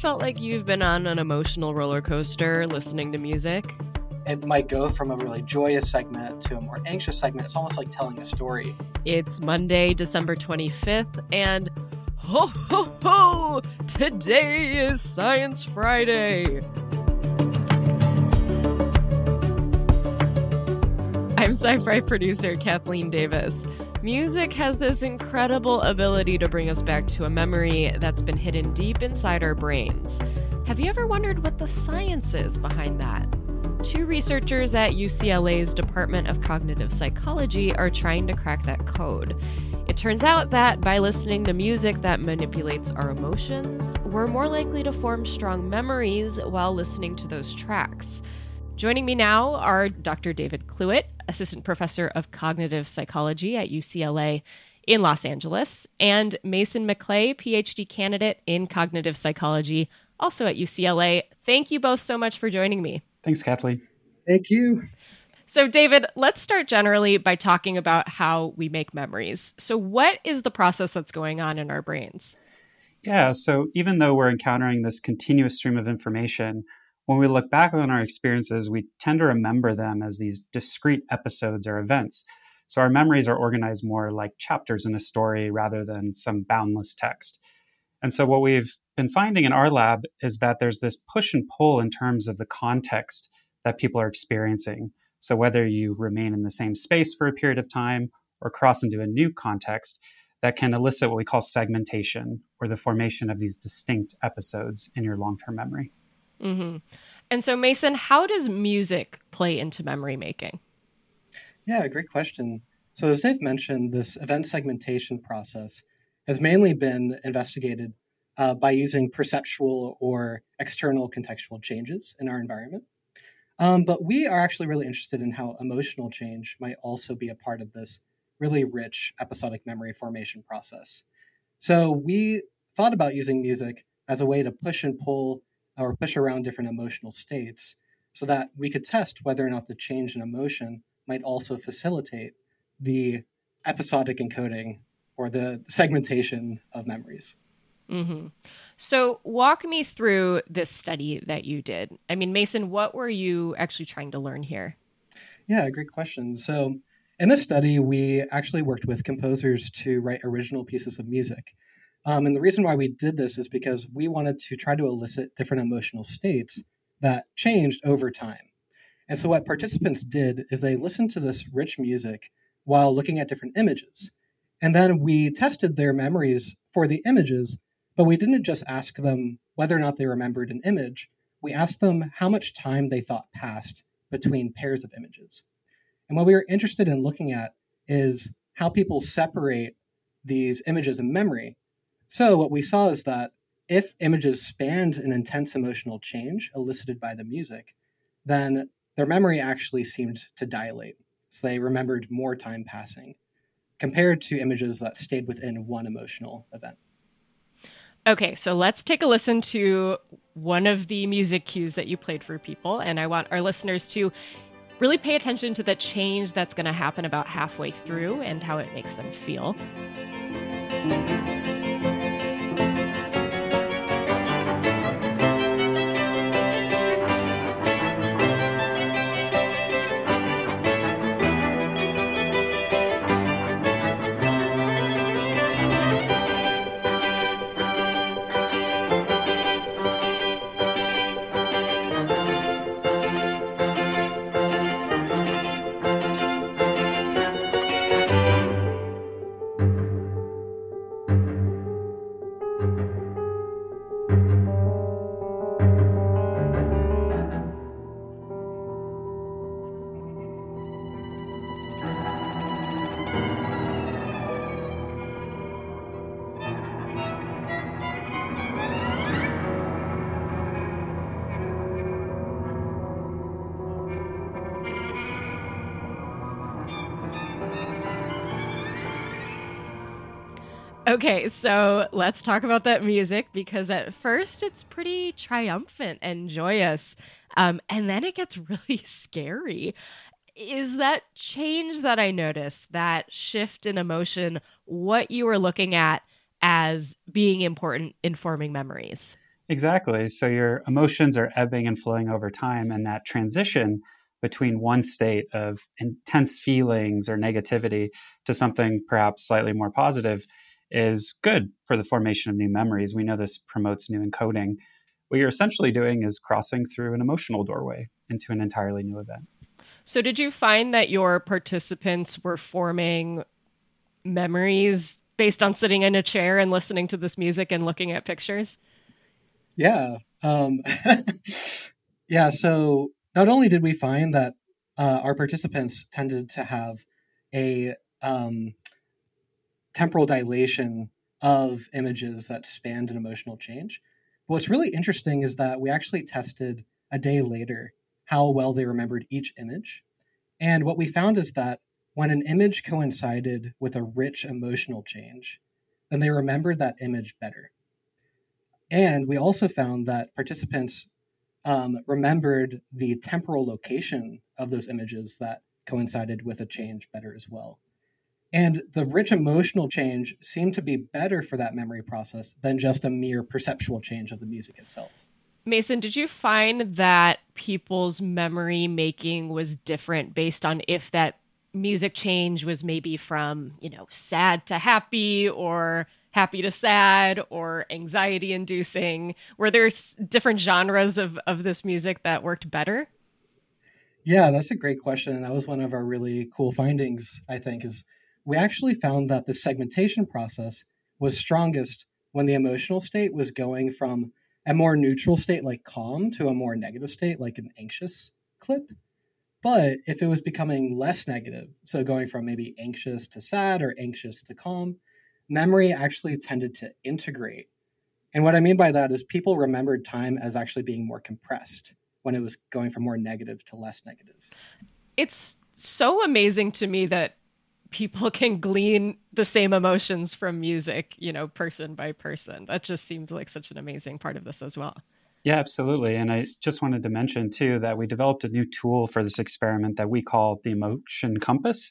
felt like you've been on an emotional roller coaster listening to music? It might go from a really joyous segment to a more anxious segment. It's almost like telling a story. It's Monday, December 25th, and ho ho ho! Today is Science Friday! I'm SciFri producer Kathleen Davis. Music has this incredible ability to bring us back to a memory that's been hidden deep inside our brains. Have you ever wondered what the science is behind that? Two researchers at UCLA's Department of Cognitive Psychology are trying to crack that code. It turns out that by listening to music that manipulates our emotions, we're more likely to form strong memories while listening to those tracks. Joining me now are Dr. David Clewett, Assistant Professor of Cognitive Psychology at UCLA in Los Angeles, and Mason McClay, PhD candidate in Cognitive Psychology, also at UCLA. Thank you both so much for joining me. Thanks, Kathleen. Thank you. So, David, let's start generally by talking about how we make memories. So, what is the process that's going on in our brains? Yeah, so even though we're encountering this continuous stream of information, when we look back on our experiences, we tend to remember them as these discrete episodes or events. So our memories are organized more like chapters in a story rather than some boundless text. And so what we've been finding in our lab is that there's this push and pull in terms of the context that people are experiencing. So whether you remain in the same space for a period of time or cross into a new context, that can elicit what we call segmentation or the formation of these distinct episodes in your long term memory. Mm-hmm. And so, Mason, how does music play into memory making? Yeah, great question. So, as Dave mentioned, this event segmentation process has mainly been investigated uh, by using perceptual or external contextual changes in our environment. Um, but we are actually really interested in how emotional change might also be a part of this really rich episodic memory formation process. So, we thought about using music as a way to push and pull or push around different emotional states so that we could test whether or not the change in emotion might also facilitate the episodic encoding or the segmentation of memories. Mm-hmm. So, walk me through this study that you did. I mean, Mason, what were you actually trying to learn here? Yeah, great question. So, in this study, we actually worked with composers to write original pieces of music. Um, and the reason why we did this is because we wanted to try to elicit different emotional states that changed over time. And so, what participants did is they listened to this rich music while looking at different images. And then we tested their memories for the images, but we didn't just ask them whether or not they remembered an image. We asked them how much time they thought passed between pairs of images. And what we were interested in looking at is how people separate these images in memory so, what we saw is that if images spanned an intense emotional change elicited by the music, then their memory actually seemed to dilate. So, they remembered more time passing compared to images that stayed within one emotional event. Okay, so let's take a listen to one of the music cues that you played for people. And I want our listeners to really pay attention to the change that's going to happen about halfway through and how it makes them feel. Okay, so let's talk about that music because at first it's pretty triumphant and joyous, um, and then it gets really scary. Is that change that I noticed, that shift in emotion, what you were looking at as being important in forming memories? Exactly. So your emotions are ebbing and flowing over time, and that transition between one state of intense feelings or negativity to something perhaps slightly more positive is good for the formation of new memories. We know this promotes new encoding. What you're essentially doing is crossing through an emotional doorway into an entirely new event. So, did you find that your participants were forming memories based on sitting in a chair and listening to this music and looking at pictures? Yeah. Um, yeah. So, not only did we find that uh, our participants tended to have a um, temporal dilation of images that spanned an emotional change, but what's really interesting is that we actually tested a day later how well they remembered each image. And what we found is that when an image coincided with a rich emotional change, then they remembered that image better. And we also found that participants um, remembered the temporal location of those images that coincided with a change better as well. And the rich emotional change seemed to be better for that memory process than just a mere perceptual change of the music itself. Mason, did you find that people's memory making was different based on if that music change was maybe from, you know, sad to happy or happy to sad or anxiety inducing? Were there different genres of, of this music that worked better? Yeah, that's a great question. And that was one of our really cool findings, I think, is we actually found that the segmentation process was strongest when the emotional state was going from a more neutral state like calm to a more negative state like an anxious clip. But if it was becoming less negative, so going from maybe anxious to sad or anxious to calm, memory actually tended to integrate. And what I mean by that is people remembered time as actually being more compressed when it was going from more negative to less negative. It's so amazing to me that people can glean the same emotions from music, you know, person by person. That just seems like such an amazing part of this as well. Yeah, absolutely. And I just wanted to mention too that we developed a new tool for this experiment that we call the emotion compass,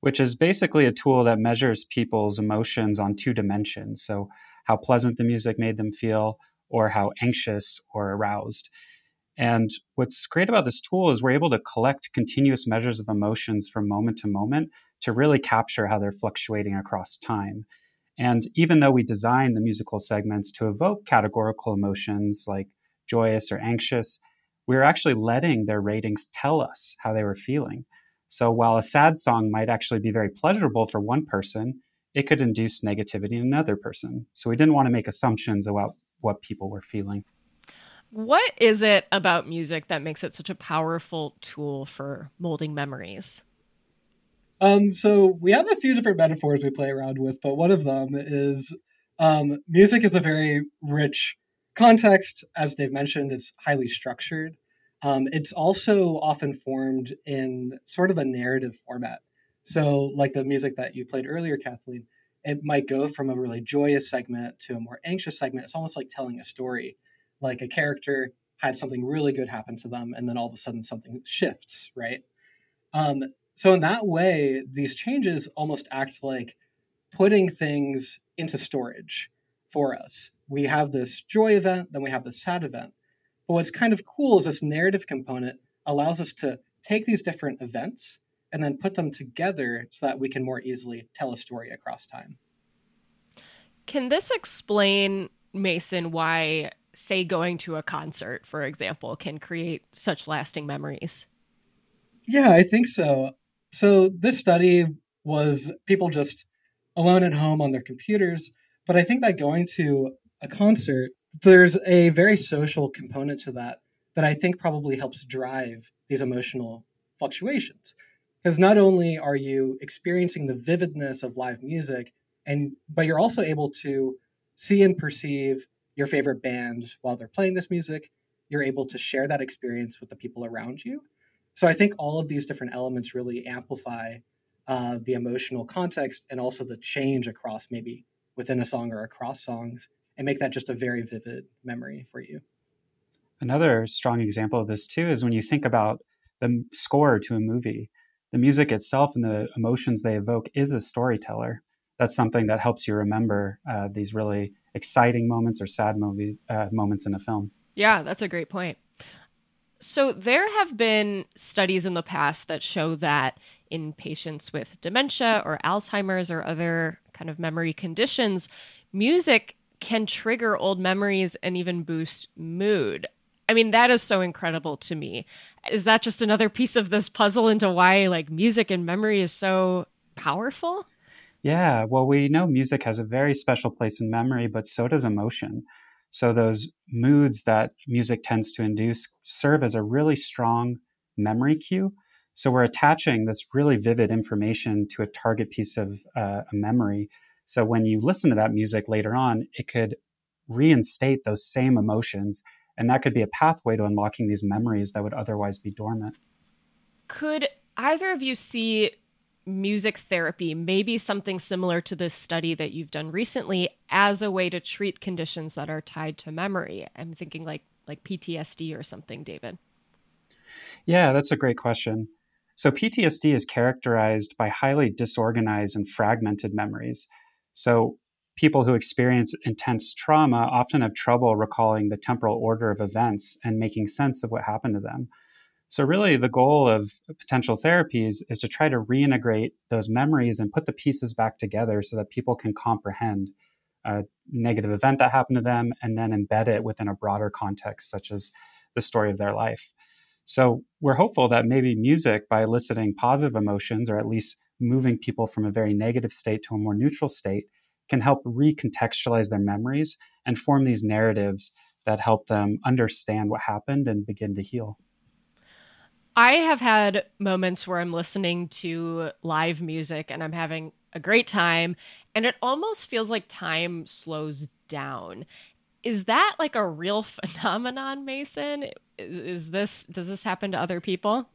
which is basically a tool that measures people's emotions on two dimensions. So, how pleasant the music made them feel, or how anxious or aroused. And what's great about this tool is we're able to collect continuous measures of emotions from moment to moment to really capture how they're fluctuating across time. And even though we design the musical segments to evoke categorical emotions like joyous or anxious, we are actually letting their ratings tell us how they were feeling. So while a sad song might actually be very pleasurable for one person, it could induce negativity in another person. So we didn't want to make assumptions about what people were feeling. What is it about music that makes it such a powerful tool for molding memories? Um, so we have a few different metaphors we play around with, but one of them is um, music is a very rich context. As Dave mentioned, it's highly structured. Um, it's also often formed in sort of a narrative format. So, like the music that you played earlier, Kathleen, it might go from a really joyous segment to a more anxious segment. It's almost like telling a story. Like a character had something really good happen to them, and then all of a sudden something shifts, right? Um, so in that way, these changes almost act like putting things into storage for us. We have this joy event, then we have this sad event. But what's kind of cool is this narrative component allows us to take these different events and then put them together so that we can more easily tell a story across time. Can this explain, Mason, why, say, going to a concert, for example, can create such lasting memories? Yeah, I think so. So this study was people just alone at home on their computers, but I think that going to a concert, there's a very social component to that that I think probably helps drive these emotional fluctuations. Because not only are you experiencing the vividness of live music, and but you're also able to see and perceive your favorite band while they're playing this music. You're able to share that experience with the people around you. So I think all of these different elements really amplify uh, the emotional context and also the change across maybe within a song or across songs and make that just a very vivid memory for you. Another strong example of this too is when you think about the score to a movie. The music itself and the emotions they evoke is a storyteller. That's something that helps you remember uh, these really exciting moments or sad movie uh, moments in a film. Yeah, that's a great point. So, there have been studies in the past that show that in patients with dementia or Alzheimer's or other kind of memory conditions, music can trigger old memories and even boost mood. I mean, that is so incredible to me. Is that just another piece of this puzzle into why like music and memory is so powerful? Yeah, well, we know music has a very special place in memory, but so does emotion. So, those moods that music tends to induce serve as a really strong memory cue. So, we're attaching this really vivid information to a target piece of uh, a memory. So, when you listen to that music later on, it could reinstate those same emotions. And that could be a pathway to unlocking these memories that would otherwise be dormant. Could either of you see music therapy, maybe something similar to this study that you've done recently, as a way to treat conditions that are tied to memory? I'm thinking like like PTSD or something, David. Yeah, that's a great question. So PTSD is characterized by highly disorganized and fragmented memories. So people who experience intense trauma often have trouble recalling the temporal order of events and making sense of what happened to them. So, really, the goal of potential therapies is to try to reintegrate those memories and put the pieces back together so that people can comprehend a negative event that happened to them and then embed it within a broader context, such as the story of their life. So, we're hopeful that maybe music, by eliciting positive emotions or at least moving people from a very negative state to a more neutral state, can help recontextualize their memories and form these narratives that help them understand what happened and begin to heal. I have had moments where I'm listening to live music and I'm having a great time, and it almost feels like time slows down. Is that like a real phenomenon, Mason? Is, is this does this happen to other people?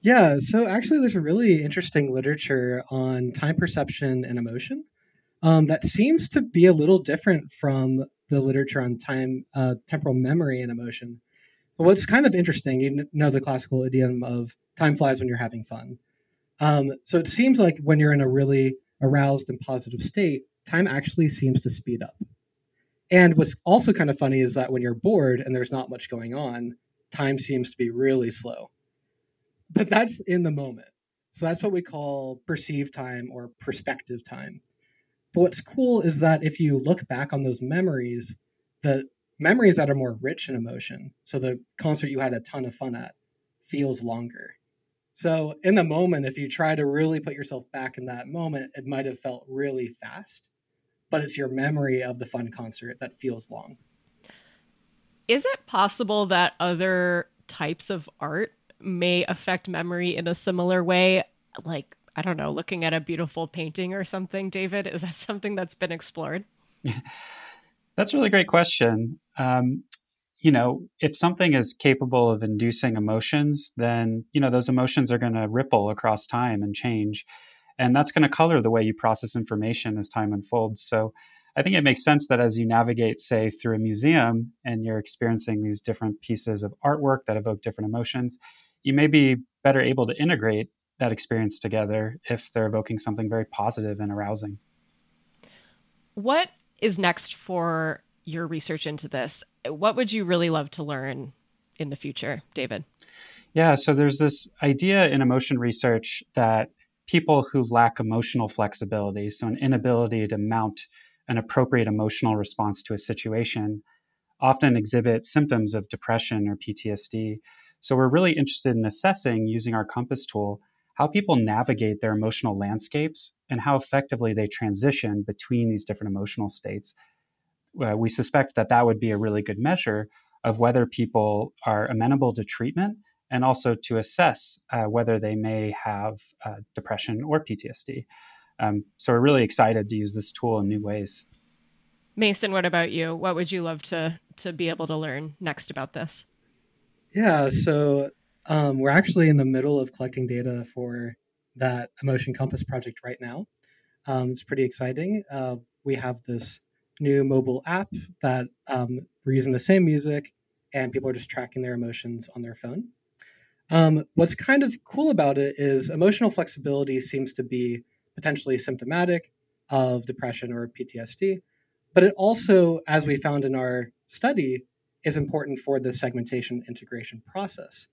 Yeah, so actually, there's a really interesting literature on time perception and emotion um, that seems to be a little different from the literature on time, uh, temporal memory and emotion. But what's kind of interesting, you know the classical idiom of time flies when you're having fun. Um, so it seems like when you're in a really aroused and positive state, time actually seems to speed up. And what's also kind of funny is that when you're bored and there's not much going on, time seems to be really slow. But that's in the moment. So that's what we call perceived time or perspective time. But what's cool is that if you look back on those memories, the memories that are more rich in emotion. So the concert you had a ton of fun at feels longer. So in the moment, if you try to really put yourself back in that moment, it might have felt really fast, but it's your memory of the fun concert that feels long. Is it possible that other types of art may affect memory in a similar way? Like, I don't know, looking at a beautiful painting or something, David? Is that something that's been explored? That's a really great question. Um, you know, if something is capable of inducing emotions, then, you know, those emotions are going to ripple across time and change. And that's going to color the way you process information as time unfolds. So I think it makes sense that as you navigate, say, through a museum and you're experiencing these different pieces of artwork that evoke different emotions, you may be better able to integrate that experience together if they're evoking something very positive and arousing. What is next for your research into this? What would you really love to learn in the future, David? Yeah, so there's this idea in emotion research that people who lack emotional flexibility, so an inability to mount an appropriate emotional response to a situation, often exhibit symptoms of depression or PTSD. So we're really interested in assessing using our compass tool how people navigate their emotional landscapes and how effectively they transition between these different emotional states. Uh, we suspect that that would be a really good measure of whether people are amenable to treatment and also to assess uh, whether they may have uh, depression or PTSD. Um, so we're really excited to use this tool in new ways. Mason, what about you? What would you love to to be able to learn next about this? Yeah, so um, we're actually in the middle of collecting data for that Emotion Compass project right now. Um, it's pretty exciting. Uh, we have this new mobile app that um, we're using the same music, and people are just tracking their emotions on their phone. Um, what's kind of cool about it is emotional flexibility seems to be potentially symptomatic, of depression or PTSD. But it also, as we found in our study, is important for the segmentation integration process.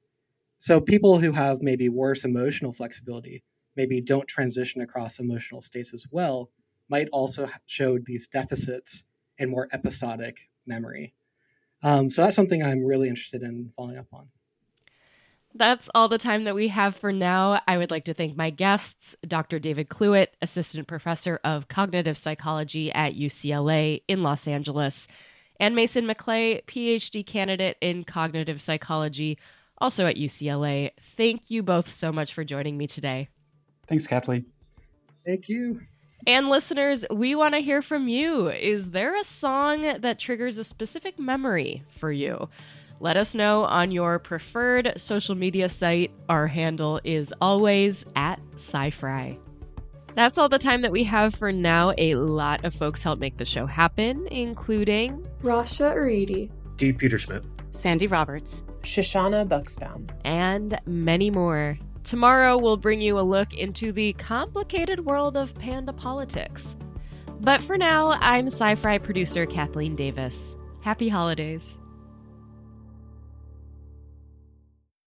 So people who have maybe worse emotional flexibility, maybe don't transition across emotional states as well, might also show these deficits in more episodic memory. Um, so that's something I'm really interested in following up on. That's all the time that we have for now. I would like to thank my guests, Dr. David Clewett, Assistant Professor of Cognitive Psychology at UCLA in Los Angeles, and Mason McClay, PhD candidate in Cognitive Psychology, also at UCLA. Thank you both so much for joining me today. Thanks, Kathleen. Thank you. And listeners, we want to hear from you. Is there a song that triggers a specific memory for you? Let us know on your preferred social media site. Our handle is always at SciFri. That's all the time that we have for now. A lot of folks helped make the show happen, including Rasha Aridi, Dee Peterschmidt, Sandy Roberts, Shoshannah Buxbaum, and many more. Tomorrow, we'll bring you a look into the complicated world of panda politics. But for now, I'm SciFri producer Kathleen Davis. Happy holidays.